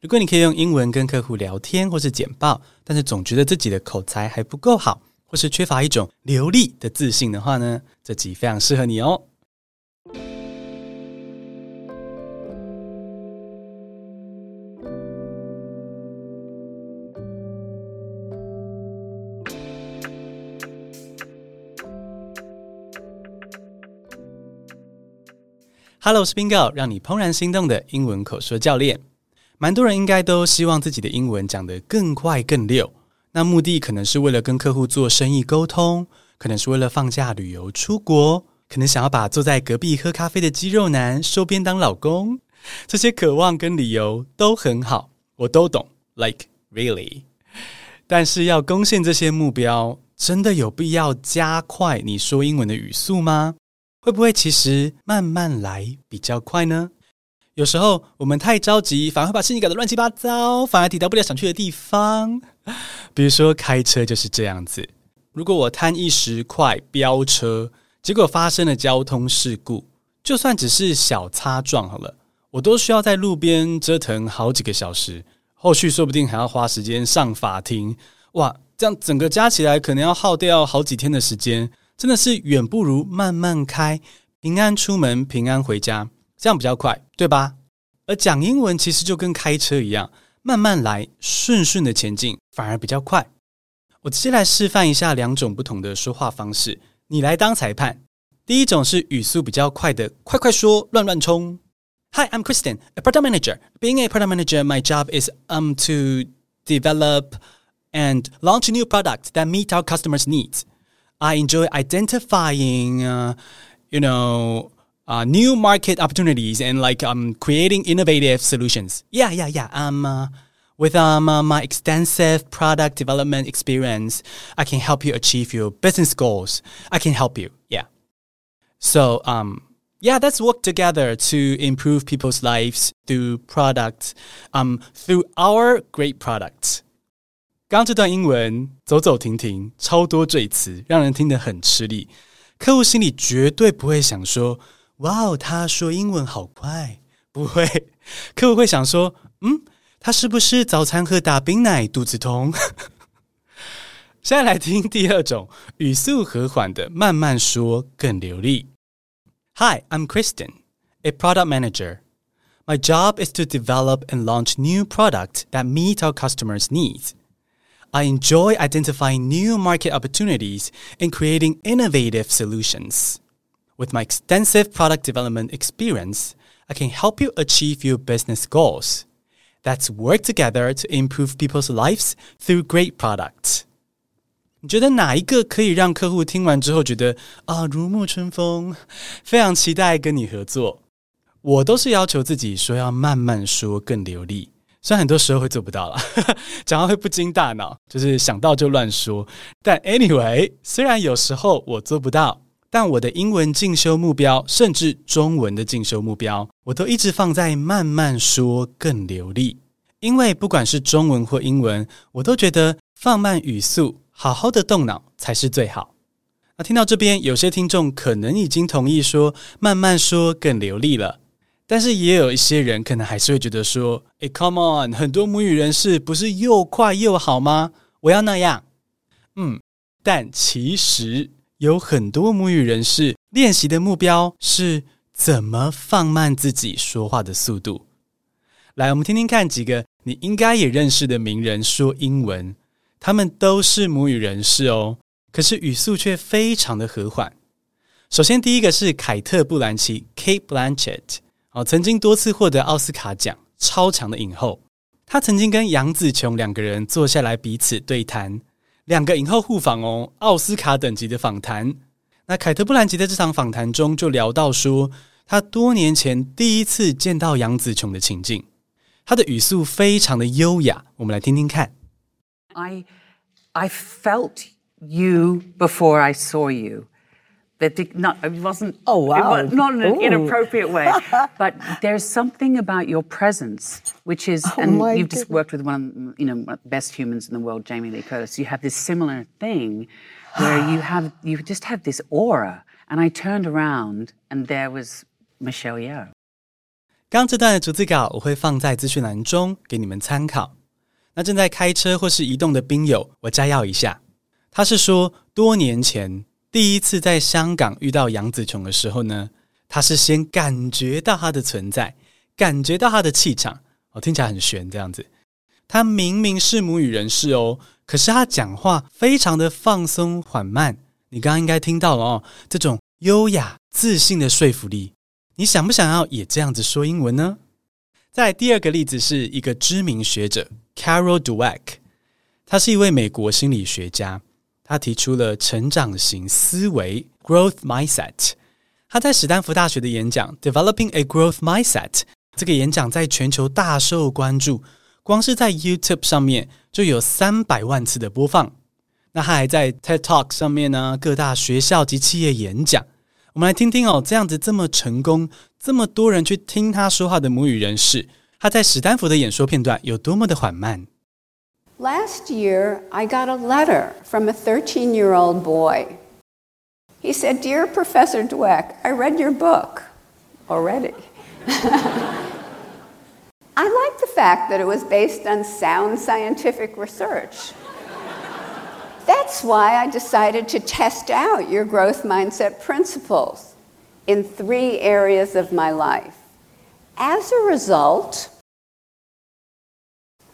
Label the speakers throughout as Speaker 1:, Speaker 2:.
Speaker 1: 如果你可以用英文跟客户聊天或是简报，但是总觉得自己的口才还不够好，或是缺乏一种流利的自信的话呢，这集非常适合你哦。Hello，我是 Bingo，让你怦然心动的英文口说教练。蛮多人应该都希望自己的英文讲得更快更溜，那目的可能是为了跟客户做生意沟通，可能是为了放假旅游出国，可能想要把坐在隔壁喝咖啡的肌肉男收编当老公。这些渴望跟理由都很好，我都懂，Like really。但是要攻陷这些目标，真的有必要加快你说英文的语速吗？会不会其实慢慢来比较快呢？有时候我们太着急，反而会把事情搞得乱七八糟，反而抵达不了想去的地方。比如说开车就是这样子，如果我贪一时快飙车，结果发生了交通事故，就算只是小擦撞好了，我都需要在路边折腾好几个小时，后续说不定还要花时间上法庭。哇，这样整个加起来可能要耗掉好几天的时间。真的是远不如慢慢开，平安出门，平安回家，这样比较快，对吧？而讲英文其实就跟开车一样，慢慢来，顺顺的前进，反而比较快。我直接来示范一下两种不同的说话方式，你来当裁判。第一种是语速比较快的，快快说，乱乱冲。Hi, I'm Kristen, a product manager. Being a product manager, my job is um to develop and launch new products that meet our customers' needs. I enjoy identifying, uh, you know, uh, new market opportunities and like um, creating innovative solutions. Yeah, yeah, yeah. Um, uh, with um, uh, my extensive product development experience, I can help you achieve your business goals. I can help you. Yeah. So, um, yeah, let's work together to improve people's lives through products, um, through our great products. 刚刚这段英文走走停停，超多赘词，让人听得很吃力。客户心里绝对不会想说：“ 哇哦，他说英文好快。”不会，客户会想说：“嗯，他是不是早餐喝大冰奶，肚子痛？”现在来听第二种，语速和缓的，慢慢说更流利。Hi, I'm Kristen, a product manager. My job is to develop and launch new products that meet our customers' needs. I enjoy identifying new market opportunities and creating innovative solutions. With my extensive product development experience, I can help you achieve your business goals. Let's work together to improve people's lives through great products. 你觉得哪一个可以让客户听完之后觉得啊，如沐春风，非常期待跟你合作？我都是要求自己说要慢慢说更流利。虽然很多时候会做不到啦，讲话会不经大脑，就是想到就乱说。但 anyway，虽然有时候我做不到， 但我的英文进修目标，甚至中文的进修目标，我都一直放在慢慢说更流利。因为不管是中文或英文，我都觉得放慢语速，好好的动脑才是最好。那听到这边，有些听众可能已经同意说慢慢说更流利了。但是也有一些人可能还是会觉得说：“诶，come on，很多母语人士不是又快又好吗？我要那样。”嗯，但其实有很多母语人士练习的目标是怎么放慢自己说话的速度。来，我们听听看几个你应该也认识的名人说英文，他们都是母语人士哦，可是语速却非常的和缓。首先，第一个是凯特·布兰奇 （Kate Blanchett）。哦，曾经多次获得奥斯卡奖，超强的影后。她曾经跟杨紫琼两个人坐下来彼此对谈，两个影后互访哦，奥斯卡等级的访谈。那凯特·布兰奇在这场访谈中就聊到说，他多年前第一次见到杨紫琼的情境，他的语速非常的优雅。我们来听听看。
Speaker 2: I I felt you before I saw you. That did not, it wasn't.
Speaker 3: Oh, wow.
Speaker 2: It was not in an Ooh. inappropriate way. but there's something about your presence, which is, oh, and you've goodness. just worked with one of you know one of the best humans in the world, Jamie Lee Curtis. You have this similar thing where you have you just have this aura. And I turned around, and there was Michelle Yeoh.
Speaker 1: 刚这段的逐字稿我会放在资讯栏中给你们参考。那正在开车或是移动的宾友，我摘要一下。他是说，多年前 第一次在香港遇到杨紫琼的时候呢，他是先感觉到她的存在，感觉到她的气场。哦，听起来很玄这样子。他明明是母语人士哦，可是他讲话非常的放松缓慢。你刚刚应该听到了哦，这种优雅自信的说服力。你想不想要也这样子说英文呢？在第二个例子是一个知名学者 Carol Dweck，他是一位美国心理学家，他提出了成长型思维 （Growth Mindset）。他在史丹福大学的演讲 “Developing a Growth Mindset” 这个演讲在全球大受关注，光是在 YouTube 上面就有三百万次的播放。那他还在 TED Talk 上面呢，各大学校及企业演讲。我们来听听哦，这样子这么成功，这么多人去听他说话的母语人士，他在史丹福的演说片段有多么的缓慢。
Speaker 3: Last year, I got a letter from a 13-year-old boy. He said, "Dear Professor Dweck, I read your book already. I like the fact that it was based on sound scientific research." That's why I decided to test out your growth mindset principles in three areas of my life. As a result,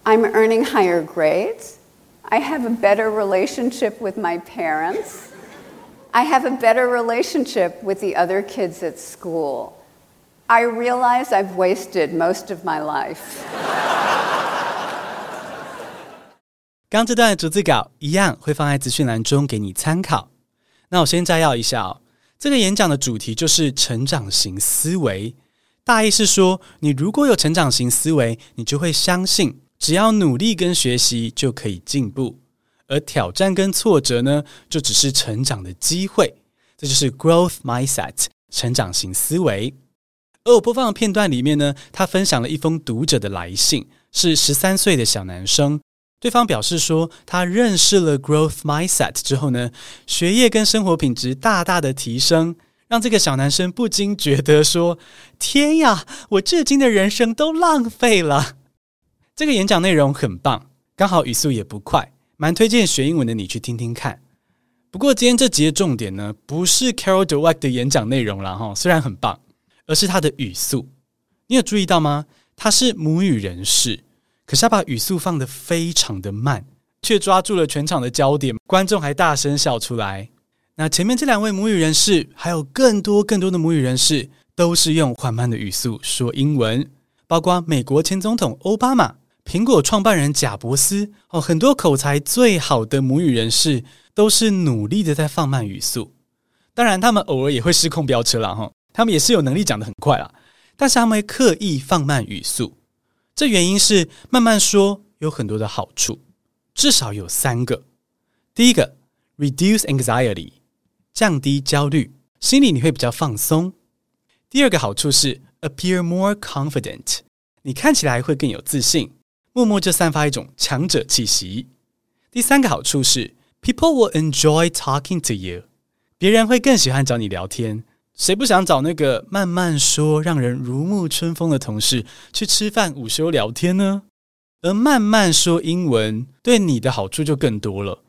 Speaker 3: I'm earning higher grades. I have a better relationship with my parents. I have a better relationship with the other kids at school. I realize I've wasted most of my life.
Speaker 1: 刚这段的逐字稿一样会放在资讯栏中给你参考。那我先摘要一下哦，这个演讲的主题就是成长型思维。大意是说，你如果有成长型思维，你就会相信， 只要努力跟学习就可以进步，而挑战跟挫折呢，就只是成长的机会。这就是 growth mindset，成长型思维。而我播放的片段里面呢，他分享了一封读者的来信，是十三岁的小男生。对方表示说，他认识了 Growth Mindset 之后呢，学业跟生活品质大大的提升，让这个小男生不禁觉得说：“天呀，我至今的人生都浪费了。”这个演讲内容很棒，刚好语速也不快，蛮推荐学英文的你去听听看。不过今天这集的重点呢，不是 Carol Dweck 的演讲内容了哈，虽然很棒，而是他的语速。你有注意到吗？他是母语人士。可是他把语速放得非常的慢，却抓住了全场的焦点，观众还大声笑出来。那前面这两位母语人士，还有更多更多的母语人士，都是用缓慢的语速说英文，包括美国前总统欧巴马、苹果创办人贾伯斯哦，很多口才最好的母语人士都是努力的在放慢语速。当然，他们偶尔也会失控飙车了哈，他们也是有能力讲得很快啦，但是他们会刻意放慢语速。这原因是慢慢说有很多的好处，至少有三个。第一个，reduce anxiety，降低焦虑，心里你会比较放松。第二个好处是 appear more confident，你看起来会更有自信，默默就散发一种强者气息。第三个好处是 people will enjoy talking to you，别人会更喜欢找你聊天。谁不想找那个慢慢说、让人如沐春风的同事去吃饭、午休聊天呢？而慢慢说英文对你的好处就更多了。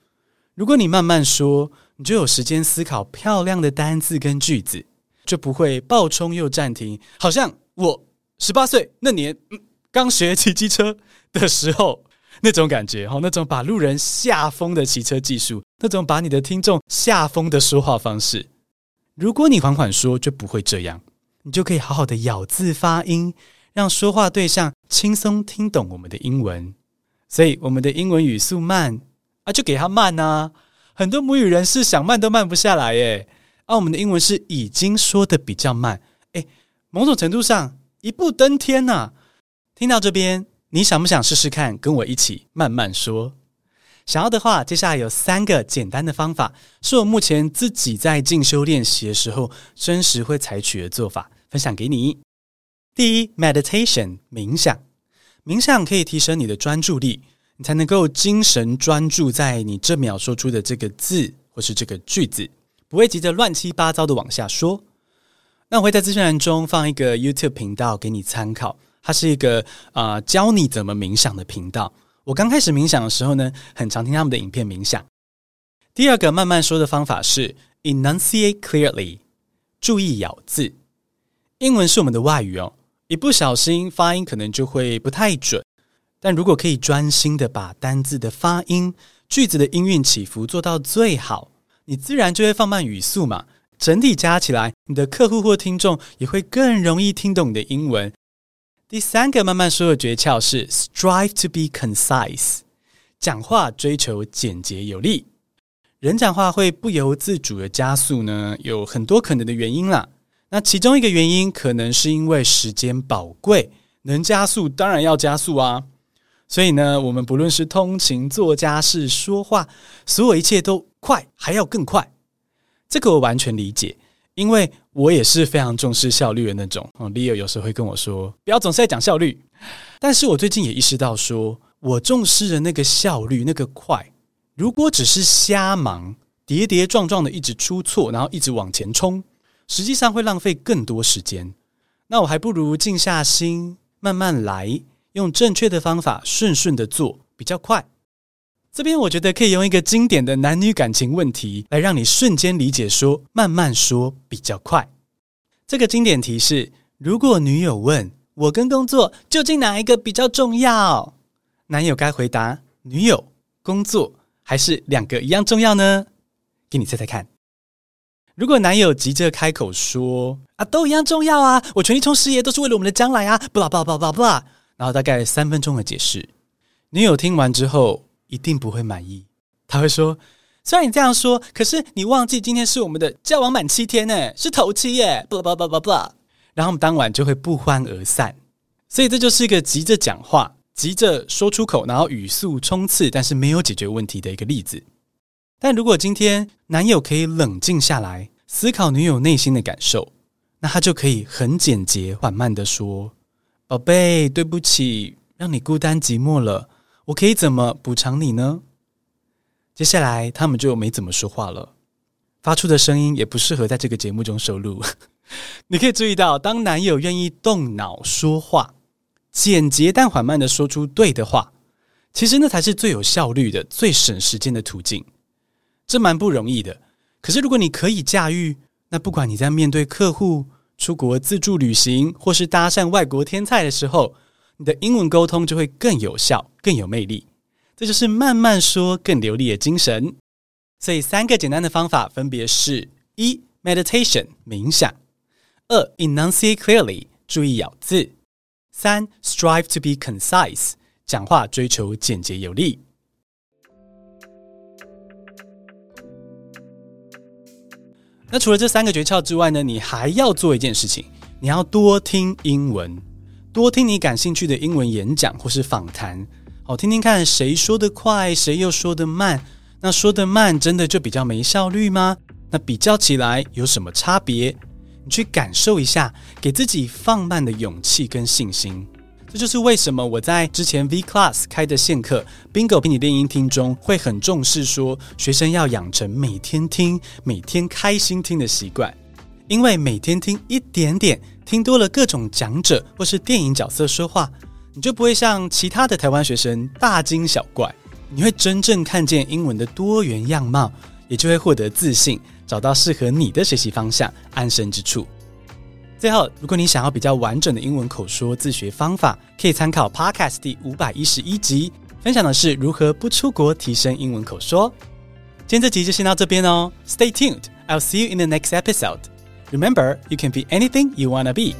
Speaker 1: 如果你慢慢说，你就有时间思考漂亮的单字跟句子，就不会暴冲又暂停。好像我十八岁那年，刚学骑机车的时候那种感觉，哈，那种把路人吓疯的骑车技术，那种把你的听众吓疯的说话方式。如果你缓缓说，就不会这样，你就可以好好的咬字发音，让说话对象轻松听懂我们的英文。所以我们的英文语速慢啊，就给他慢啊。很多母语人士想慢都慢不下来耶。而、我们的英文是已经说的比较慢，诶，某种程度上一步登天呐、啊。听到这边，你想不想试试看，跟我一起慢慢说？想要的话，接下来有三个简单的方法，是我目前自己在进修练习的时候真实会采取的做法，分享给你。第一，meditation 冥想，冥想可以提升你的专注力，你才能够精神专注在你这秒说出的这个字或是这个句子，不会急着乱七八糟的往下说。那我会在资讯栏中放一个 YouTube 频道给你参考，它是一个啊、教你怎么冥想的频道。我刚开始冥想的时候呢，很常听他们的影片冥想。第二个慢慢说的方法是 enunciate clearly，注意咬字。英文是我们的外语哦，一不小心发音可能就会不太准。但如果可以专心的把单字的发音、句子的音韵起伏做到最好，你自然就会放慢语速嘛。整体加起来，你的客户或听众也会更容易听懂你的英文。第三个慢慢说的诀窍是 strive to be concise，讲话追求简洁有力。人讲话会不由自主的加速呢，有很多可能的原因啦。那其中一个原因可能是因为时间宝贵，能加速当然要加速啊。所以呢，我们不论是通勤、做家事、说话，所有一切都快，还要更快。这个我完全理解，因为我也是非常重视效率的那种。哦，Leo 有时候会跟我说，不要总是在讲效率。但是我最近也意识到说，说我重视的那个效率，那个快。如果只是瞎忙，跌跌撞撞的一直出错，然后一直往前冲，实际上会浪费更多时间。那我还不如静下心，慢慢来，用正确的方法，顺顺的做，比较快。这边我觉得可以用一个经典的男女感情问题来让你瞬间理解，说慢慢说比较快。这个经典题是：如果女友问我跟工作究竟哪一个比较重要，男友该回答女友、工作。还是两个一样重要呢？给你猜猜看。如果男友急着开口说：“啊，都一样重要啊，我全力冲事业都是为了我们的将来啊！”不啦不啦不啦不啦，然后大概三分钟的解释，女友听完之后一定不会满意。他会说：“虽然你这样说，可是你忘记今天是我们的交往满七天呢，是头七耶！”不不不啦不啦不啦，然后我们当晚就会不欢而散。所以这就是一个急着讲话。急着说出口，然后语速冲刺，但是没有解决问题的一个例子。但如果今天男友可以冷静下来，思考女友内心的感受，那他就可以很简洁、缓慢的说：“宝贝，对不起，让你孤单寂寞了，我可以怎么补偿你呢？”接下来他们就没怎么说话了，发出的声音也不适合在这个节目中收录。你可以注意到，当男友愿意动脑说话。简洁但缓慢的说出对的话，其实那才是最有效率的、最省时间的途径。这蛮不容易的。可是如果你可以驾驭，那不管你在面对客户、出国自助旅行，或是搭讪外国天菜的时候，你的英文沟通就会更有效、更有魅力。这就是慢慢说更流利的精神。所以三个简单的方法分别是：一、meditation 冥想；二、enunciate clearly 注意咬字。三，strive to be concise，讲话追求简洁有力。那除了这三个诀窍之外呢，你还要做一件事情，你要多听英文，多听你感兴趣的英文演讲或是访谈，好，听听看谁说得快，谁又说得慢。那说得慢，真的就比较没效率吗？那比较起来有什么差别？你去感受一下，给自己放慢的勇气跟信心。这就是为什么我在之前 V Class 开的线课 Bingo 陪你练音听中，会很重视说学生要养成每天听、每天开心听的习惯。因为每天听一点点，听多了各种讲者或是电影角色说话，你就不会像其他的台湾学生大惊小怪。你会真正看见英文的多元样貌，也就会获得自信。找到适合你的学习方向，安身之处。最后，如果你想要比较完整的英文口说自学方法，可以参考 Podcast 第五百一十一集，分享的是如何不出国提升英文口说。今天这集就先到这边哦，Stay tuned，I'll see you in the next episode. Remember, you can be anything you wanna be.